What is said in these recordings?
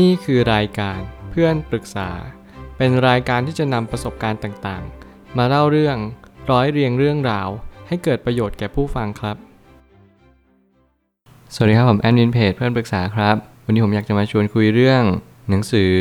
นี่คือรายการเพื่อนปรึกษา เป็นรายการที่จะนำประสบการณ์ต่างๆ มาเล่าเรื่องร้อยเรียงเรื่องราว ให้เกิดประโยชน์แก่ผู้ฟังครับ สวัสดีครับผมแอดมินเพจเพื่อนปรึกษาครับ วันนี้ผมอยากจะมาชวนคุยเรื่องหนังสือ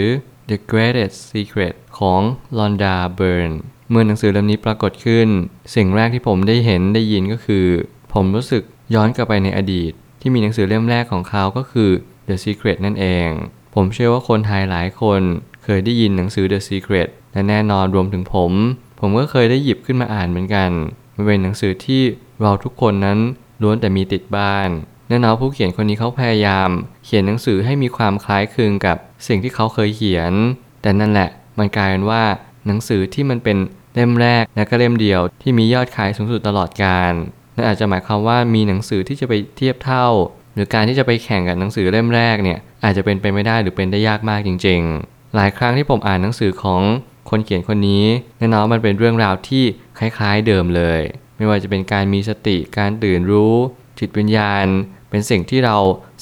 The Greatest Secret ของ Londa Byrne เมื่อหนังสือเล่มนี้ปรากฏขึ้น สิ่งแรกที่ผมได้เห็นได้ยินก็คือ ผมรู้สึกย้อนกลับไปในอดีต ที่มีหนังสือเล่มแรกของเขาก็คือ The Secret นั่นเอง ผมเชื่อว่าคนไทยหลายคนเคยได้ยินหนังสือ The Secret และแน่นอนรวมถึงผม ผมก็เคยได้หยิบขึ้นมาอ่านเหมือนกัน มันเป็นหนังสือที่เราทุกคนนั้นล้วนแต่มีติดบ้านแน่นอนผู้เขียนคนนี้เขาพยายาม เขียนหนังสือให้มีความคล้ายคลึงกับสิ่งที่เขาเคยเขียน แต่นั่นแหละมันกลายเป็นว่าหนังสือที่มันเป็นเล่มแรกและก็เล่มเดียวที่มียอดขายสูงสุดตลอดกาลนั่นอาจจะหมายความว่ามีหนังสือที่จะไปเทียบเท่า หรือการที่จะไปแข่งกับหนังสือเล่มแรกเนี่ยอาจจะเป็นไปไม่ได้หรือเป็นได้ยากมากจริง ๆ หลายครั้งที่ผมอ่านหนังสือของคนเขียนคนนี้แน่นอนมันเป็นเรื่องราวที่คล้ายๆเดิมเลย ไม่ว่าจะเป็นการมีสติการตื่นรู้ จิตวิญญาณ เป็นสิ่งที่เรา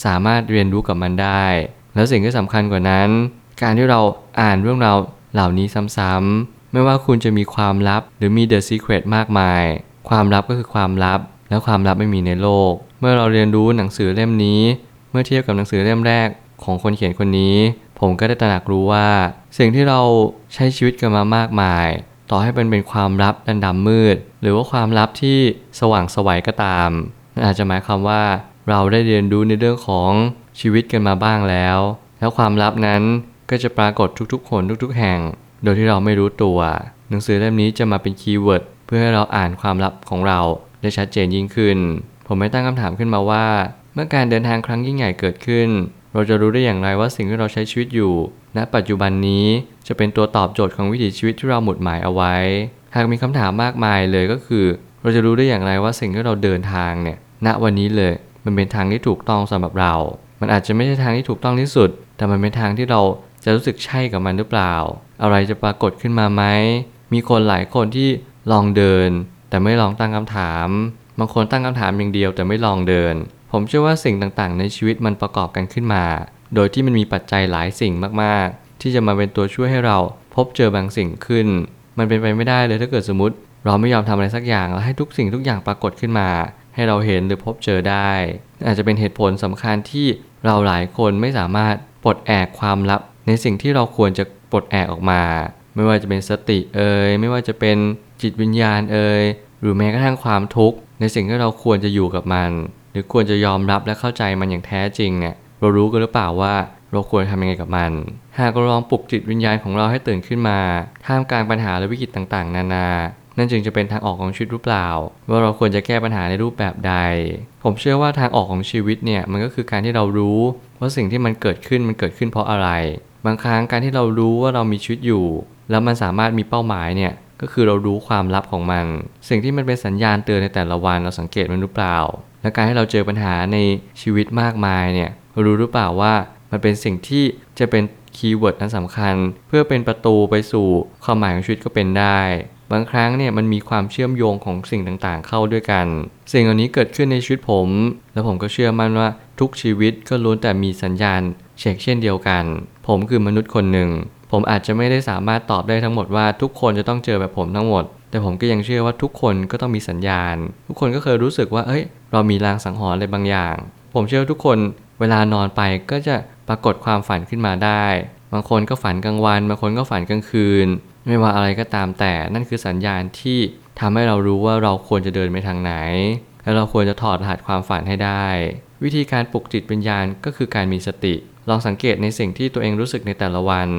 สามารถเรียนรู้กับมันได้ แล้วสิ่งที่สำคัญกว่านั้น การที่เราอ่านเรื่องราวเหล่านี้ซ้ำๆไม่ว่าคุณจะมีความลับหรือมี The Secret มากมาย ความลับก็คือความลับ และความลับไม่มีในโลก เมื่อเราเรียนรู้หนังสือเล่มนี้ เมื่อเทียบกับหนังสือเล่มแรกของคนเขียนคนนี้ ผมก็ได้ตระหนักรู้ว่า สิ่งที่เราใช้ชีวิตกันมามากมาย ต่อให้เป็นเป็นความลับดันดำมืด หรือว่าความลับที่สว่างสวัยก็ตามนั่นอาจจะหมายความว่าเราได้เรียนรู้ในเรื่องของชีวิตกันมาบ้างแล้ว แล้วความลับนั้นก็จะปรากฏทุกๆคนทุกๆ แห่ง โดยที่เราไม่รู้ตัว หนังสือเล่มนี้จะมาเป็น keyword เพื่อให้เราอ่านความลับของเรา ได้ชัดเจนยิ่งขึ้น ผมได้ตั้งคำถามขึ้นมาว่า เมื่อการเดินทางครั้งยิ่งใหญ่เกิดขึ้น เราจะรู้ได้อย่างไรว่าสิ่งที่เราใช้ชีวิตอยู่ ณ ปัจจุบันนี้จะเป็นตัวตอบโจทย์ของวิถีชีวิตที่เราหมุดหมายเอาไว้ หากมีคำถามมากมายเลยก็คือ เราจะรู้ได้อย่างไรว่าสิ่งที่เราเดินทางเนี่ย ณ วันนี้เลย มันเป็นทางที่ถูกต้องสำหรับเรา มันอาจจะไม่ใช่ทางที่ถูกต้องที่สุด แต่มันเป็นทางที่เราจะรู้สึกใช่กับมันหรือเปล่า อะไรจะปรากฏขึ้นมาไหม มีคนหลายคนที่ลองเดิน แต่ไม่ลองตั้งคำถาม บางคนตั้งคำถามอย่างเดียวแต่ไม่ลองเดิน ผมเชื่อว่าสิ่งต่างๆ ในชีวิตมันประกอบกันขึ้นมา โดยที่มันมีปัจจัยหลายสิ่งมากๆ ที่จะมาเป็นตัวช่วยให้เราพบเจอบางสิ่งขึ้น มันเป็นไปไม่ได้เลยถ้าเกิดสมมติ เราไม่ยอมทำอะไรสักอย่างแล้วให้ทุกสิ่งทุกอย่างปรากฏขึ้นมา ให้เราเห็นหรือพบเจอได้ อาจจะเป็นเหตุผลสำคัญที่เราหลายคนไม่สามารถปลดแอกความลับ ในสิ่งที่เราควรจะปลดแอกออกมา ไม่ว่าจะเป็นสติเอ่ยไม่ว่าจะเป็น จิตวิญญาณเอ่ยหรือแม้กระทั่งความทุกข์ ในสิ่งที่เราควรจะอยู่กับมัน หรือควรจะยอมรับและเข้าใจมันอย่างแท้จริงเนี่ยเรารู้กันหรือเปล่าว่าเราควรทำยังไงกับมัน หากเราลองปลุกจิตวิญญาณของเราให้ตื่นขึ้นมา ท่ามกลางปัญหาและวิกฤตต่างๆ นานา นั่นจึงจะเป็นทางออกของชีวิตหรือเปล่า ว่าเราควรจะแก้ปัญหาในรูปแบบใด ผมเชื่อว่าทางออกของชีวิตเนี่ยมันก็คือการที่เรารู้ว่าสิ่งที่มันเกิดขึ้นมันเกิดขึ้นเพราะอะไร บางครั้งการที่เรารู้ว่าเรามีชีวิตอยู่ แล้วมันสามารถมีเป้าหมายเนี่ย ก็คือเรารู้ความลับของมัน สิ่งที่มันเป็นสัญญาณเตือนในแต่ละวันเราสังเกตมันหรือเปล่า และการให้เราเจอปัญหาในชีวิตมากมายเนี่ยเรารู้หรือเปล่าว่ามันเป็นสิ่งที่จะเป็นคีย์เวิร์ดนั้นสำคัญ เพื่อเป็นประตูไปสู่ความหมายของชีวิตก็เป็นได้ บางครั้งเนี่ยมันมีความเชื่อมโยงของสิ่งต่างๆ เข้าด้วยกัน สิ่งเหล่านี้เกิดขึ้นในชีวิตผม และผมก็เชื่อมั่นว่าทุกชีวิตก็ล้วนแต่มีสัญญาณเช็คเช่นเดียวกัน ผมคือมนุษย์คนหนึ่ง ผมอาจจะไม่ได้สามารถตอบได้ทั้งหมดว่าทุกคนจะต้องเจอแบบผมทั้งหมด แต่ผมก็ยังเชื่อว่าทุกคนก็ต้องมีสัญญาณ ทุกคนก็เคยรู้สึกว่าเอ้ย เรามีลางสังหรณ์อะไรบางอย่าง ผมเชื่อทุกคนเวลานอนไปก็จะปรากฏความฝันขึ้นมาได้ บางคนก็ฝันกลางวันบางคนก็ฝันกลางคืน ไม่ว่าอะไรก็ตามแต่นั่นคือสัญญาณที่ทำให้เรารู้ว่าเราควรจะเดินไปทางไหน และเราควรจะถอดรหัสความฝันให้ได้ วิธีการปลุกจิตวิญญาณก็คือการมีสติ ลองสังเกตในสิ่งที่ตัวเองรู้สึกในแต่ละวัน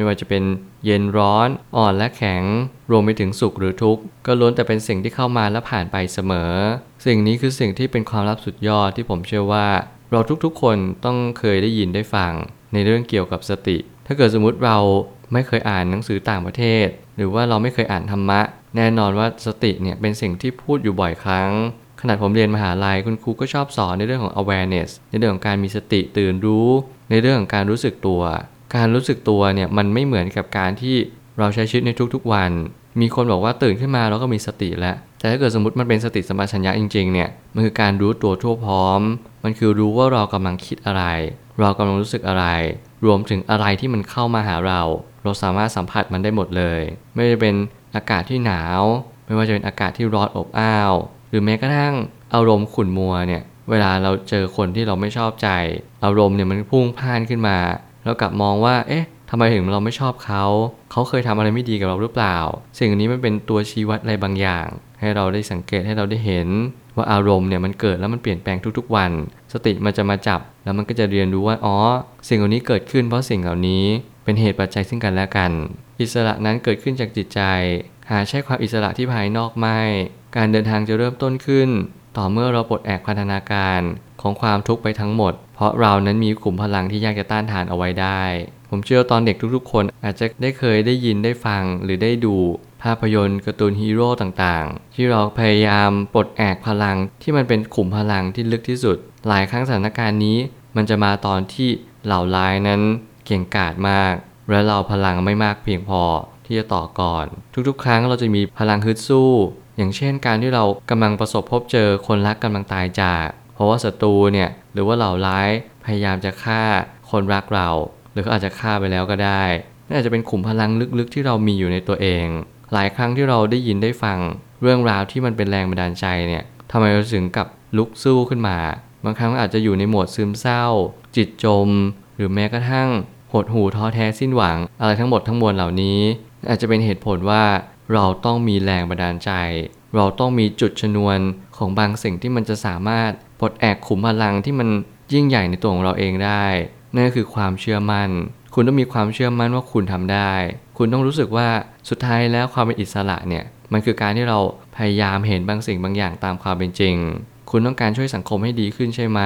ไม่ว่าจะเป็นเย็นร้อน อ่อนและแข็ง รวมไปถึงสุขหรือทุกข์ ก็ล้วนแต่เป็นสิ่งที่เข้ามาและผ่านไปเสมอ สิ่งนี้คือสิ่งที่เป็นความลับสุดยอดที่ผมเชื่อว่า เราทุกๆคนต้องเคยได้ยินได้ฟัง ในเรื่องเกี่ยวกับสติ ถ้าเกิดสมมุติเราไม่เคยอ่านหนังสือต่างประเทศ หรือว่าเราไม่เคยอ่านธรรมะ แน่นอนว่าสติเนี่ยเป็นสิ่งที่พูดอยู่บ่อยครั้งขนาดผมเรียนมหาลัยคุณครูก็ชอบสอนในเรื่องของ awareness ในเรื่องของการมีสติตื่นรู้ ในเรื่องของการรู้สึกตัว การรู้สึกตัวเนี่ยมันไม่เหมือนกับการที่เราใช้ชีวิตในทุกๆวัน มีคนบอกว่าตื่นขึ้นมาแล้วก็มีสติแล้ว แต่ถ้าเกิดสมมติมันเป็นสติสัมปชัญญะจริงๆเนี่ย มันคือการรู้ตัวทั่วพร้อม มันคือรู้ว่าเรากำลังคิดอะไร เรากำลังรู้สึกอะไร รวมถึงอะไรที่มันเข้ามาหาเรา เราสามารถสัมผัสมันได้หมดเลย ไม่ว่าจะเป็นอากาศที่หนาว ไม่ว่าจะเป็นอากาศที่ร้อนอบอ้าว หรือแม้กระทั่งอารมณ์ขุ่นมัวเนี่ย เวลาเราเจอคนที่เราไม่ชอบใจ อารมณ์เนี่ยมันพุ่งพ่านขึ้นมา เรากลับมองว่า เอ๊ะทำไมถึงเราไม่ชอบเขา เขาเคยทำอะไรไม่ดีกับเราหรือเปล่า สิ่งนี้มันเป็นตัวชี้วัดอะไรบางอย่าง ให้เราได้สังเกตให้เราได้เห็น ว่าอารมณ์เนี่ยมันเกิดแล้วมันเปลี่ยนแปลงทุกๆวัน สติมันจะมาจับแล้วมันก็จะเรียนรู้ว่า อ๋อ สิ่งเหล่านี้เกิดขึ้นเพราะสิ่งเหล่านี้เป็นเหตุปัจจัยซึ่งกันและกัน อิสระนั้นเกิดขึ้นจากจิตใจ หาใช่ความอิสระที่ภายนอกไม่ การเดินทางจะเริ่มต้นขึ้น ต่อเมื่อเราปลดแอกพันธนาการ ของความทุกข์ไปทั้งหมด เพราะเรานั้นมีกลุ่มพลังที่ยากจะต้านทานเอาไว้ได้ ผมเชื่อตอนเด็กทุกๆ คนอาจจะได้เคยได้ยินได้ฟังหรือได้ดูภาพยนตร์การ์ตูนฮีโร่ต่างๆ ที่เราพยายามปลดแอกพลังที่มันเป็นขุมพลังที่ลึกที่สุด หลายครั้งสถานการณ์นี้ มันจะมาตอนที่เหล่าร้ายนั้นเก่งกาจมาก และเราพลังไม่มากเพียงพอที่จะต่อก่อน ทุกๆ ครั้งเราจะมีพลังฮึดสู้ อย่างเช่นการที่เรากำลังประสบพบเจอคนรักกำลังตายจาก ราะว่าศัตรูเนี่ยหรือว่าเหล่าร้ายพยายามจะฆ่าคนรักเรา หรือเขาอาจจะฆ่าไปแล้วก็ได้นั่อาจจะเป็นขุมพลังลึกๆที่เรามีอยู่ในตัวเอง หลายครั้งที่เราได้ยินได้ฟัง เรื่องราวที่มันเป็นแรงบันดาลใจเนี่ยทำไมเราถึงกับลุกสู้ขึ้นมา บางครั้งอาจจะอยู่ในโหมดซึมเศร้า จิตจม หรือแม้กระทั่งหดหู่ท้อแท้สิ้นหวัง อะไรทั้งหมดทั้งมวลเหล่านี้ อาจจะเป็นเหตุผลว่าเราต้องมีแรงบันดาลใจ เราต้องมีจุดชนวนของบางสิ่งที่มันจะสามารถ ปลดแอกขุมพลังที่มันยิ่งใหญ่ในตัวของเราเองได้ นั่นก็คือความเชื่อมัน่น คุณต้องมีความเชื่อมั่นว่าคุณทำได้ คุณต้องรู้สึกว่าสุดท้ายแล้วความเป็นอิสระเนี่ย มันคือการที่เราพยายามเห็นบางสิ่งบางอย่างตามความเป็นจริง คุณต้องการช่วยสังคมให้ดีขึ้นใช่ไหม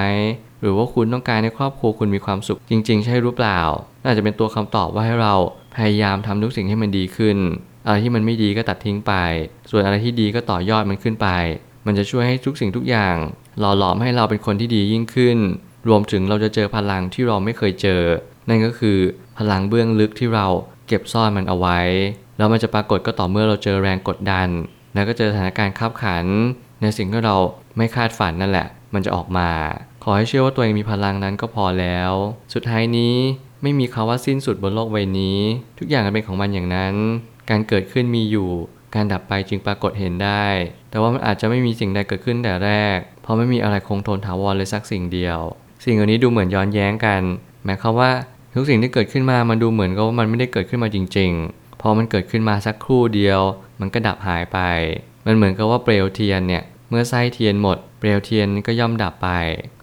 หรือว่าคุณต้องการให้ครอบครัวคุณมีความสุขจริง ๆ ใช่หรือเปล่า น่าจะเป็นตัวคำตอบว่าให้เราพยายามทำทุกสิ่งให้มันดีขึ้น อะไรที่มันไม่ดีก็ตัดทิ้งไป ส่วนอะไรที่ดีก็ต่อยอดมันขึ้นไป มันจะช่วยให้ทุกสิ่งทุกอย่าง หล่อหลอมให้เราเป็นคนที่ดียิ่งขึ้น รวมถึงเราจะเจอพลังที่เราไม่เคยเจอ นั่นก็คือพลังเบื้องลึกที่เราเก็บซ่อนมันเอาไว้ แล้วมันจะปรากฏก็ต่อเมื่อเราเจอแรงกดดัน แล้วก็เจอสถานการณ์ขับขัน ในสิ่งที่เราไม่คาดฝันนั่นแหละ มันจะออกมา ขอให้เชื่อว่าตัวเองมีพลังนั้นก็พอแล้ว สุดท้ายนี้ไม่มีคาว่าสิ้นสุดบนโลกใบนี้ ทุกอย่างมันเป็นของมันอย่างนั้น การเกิดขึ้นมีอยู่ การดับไปจึงปรากฏเห็นได้ แต่ว่ามันอาจจะไม่มีสิ่งใดเกิดขึ้นแต่แรก เพราะไม่มีอะไรคงทนถาวรเลยสักสิ่งเดียว สิ่งเหล่านี้ดูเหมือนย้อนแย้งกัน หมายความว่าทุกสิ่งที่เกิดขึ้นมา มันดูเหมือนกับว่ามันไม่ได้เกิดขึ้นมาจริง ๆ พอมันเกิดขึ้นมาสักครู่เดียว มันก็ดับหายไป มันเหมือนกับว่าเปลวเทียนเนี่ย เมื่อไส้เทียนหมด เปลวเทียนก็ย่อมดับไป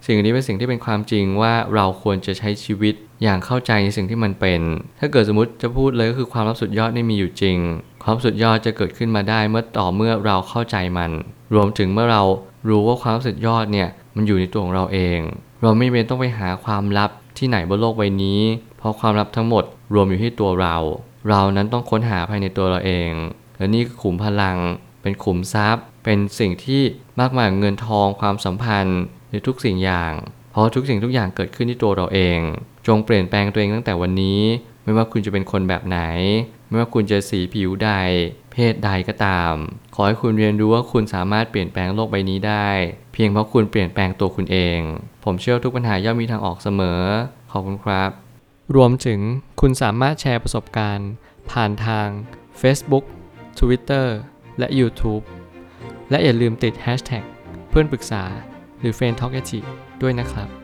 สิ่งนี้เป็นสิ่งที่เป็นความจริงว่าเราควรจะใช้ชีวิตอย่างเข้าใจในสิ่งที่มันเป็น ถ้าเกิดสมมติจะพูดเลยก็คือความรับสุดยอดนี่มีอยู่จริง ความสุดยอดจะเกิดขึ้นมาได้เมื่อต่อเมื่อเราเข้าใจมัน รวมถึงเมื่อเรารู้ว่าความสุดยอดเนี่ยมันอยู่ในตัวของเราเอง เราไม่เป็นต้องไปหาความลับที่ไหนบนโลกใบนี้ เพราะความลับทั้งหมดรวมอยู่ที่ตัวเรา เรานั้นต้องค้นหาภายในตัวเราเอง และนี่คือขุมพลัง เป็นขุมทรัพย์ เป็นสิ่งที่มากมายเงินทองความสัมพันธ์หรือทุกสิ่งอย่าง เพราะทุกสิ่งทุกอย่างเกิดขึ้นที่ตัวเราเอง จงเปลี่ยนแปลงตัวเองตั้งแต่วันนี้ ไม่ว่าคุณจะเป็นคนแบบไหน ไม่ว่าคุณจะสีผิวใด เพศใดก็ตาม ขอให้คุณเรียนรู้ว่าคุณสามารถเปลี่ยนแปลงโลกใบนี้ได้ เพียงเพราะคุณเปลี่ยนแปลงตัวคุณเอง ผมเชื่อทุกปัญหาย่อมมีทางออกเสมอ ขอบคุณครับ รวมถึงคุณสามารถแชร์ประสบการณ์ ผ่านทาง Facebook Twitter และ YouTube และอย่าลืมติด Hashtag เพื่อนปรึกษาหรือ f r ร e n d t a l k ด้วยนะครับ